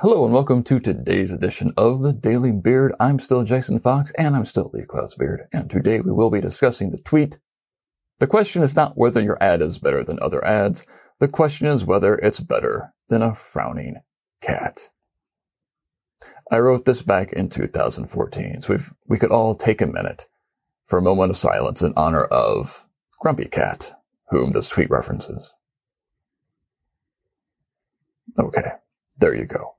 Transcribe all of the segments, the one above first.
Hello and welcome to today's edition of the Daily Beard. I'm still Jason Fox and I'm still Lee Clow's Beard. And today we will be discussing the tweet. The question is not whether your ad is better than other ads. The question is whether it's better than a frowning cat. I wrote this back in 2014, so if we could all take a minute for a moment of silence in honor of Grumpy Cat, whom this tweet references. Okay, there you go.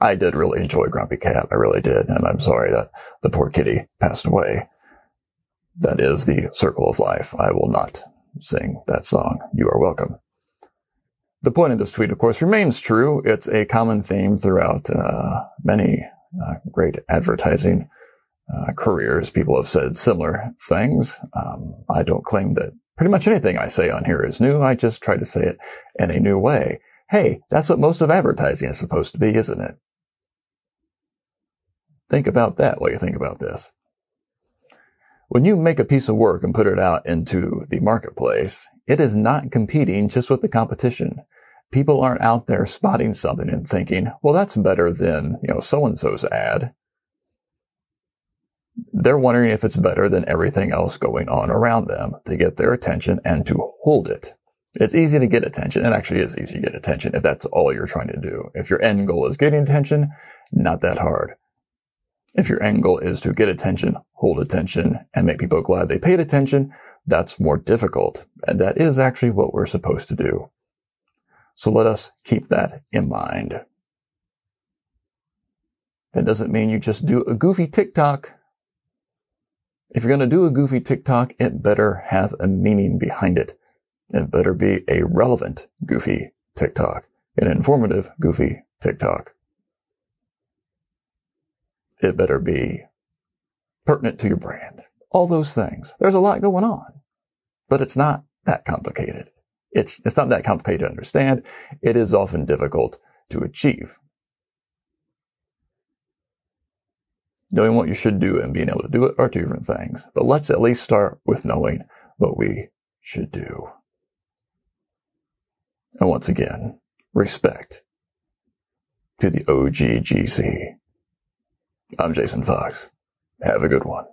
I did really enjoy Grumpy Cat. I really did. And I'm sorry that the poor kitty passed away. That is the circle of life. I will not sing that song. You are welcome. The point of this tweet, of course, remains true. It's a common theme throughout uh, many uh, great advertising uh, careers. People have said similar things. Um, I don't claim that pretty much anything I say on here is new. I just try to say it in a new way. Hey, that's what most of advertising is supposed to be, isn't it? Think about that while you think about this. When you make a piece of work and put it out into the marketplace, it is not competing just with the competition. People aren't out there spotting something and thinking, well, that's better than, you know, so-and-so's ad. They're wondering if it's better than everything else going on around them to get their attention and to hold it. It's easy to get attention. It actually is easy to get attention if that's all you're trying to do. If your end goal is getting attention, not that hard. If your end goal is to get attention, hold attention, and make people glad they paid attention, that's more difficult. And that is actually what we're supposed to do. So let us keep that in mind. That doesn't mean you just do a goofy TikTok. If you're going to do a goofy TikTok, it better have a meaning behind it. It better be a relevant, goofy TikTok, an informative, goofy TikTok. It better be pertinent to your brand. All those things. There's a lot going on, but it's not that complicated. It's, it's not that complicated to understand. It is often difficult to achieve. Knowing what you should do and being able to do it are two different things, but let's at least start with knowing what we should do. And once again, respect to the OGGC. I'm Jason Fox. Have a good one.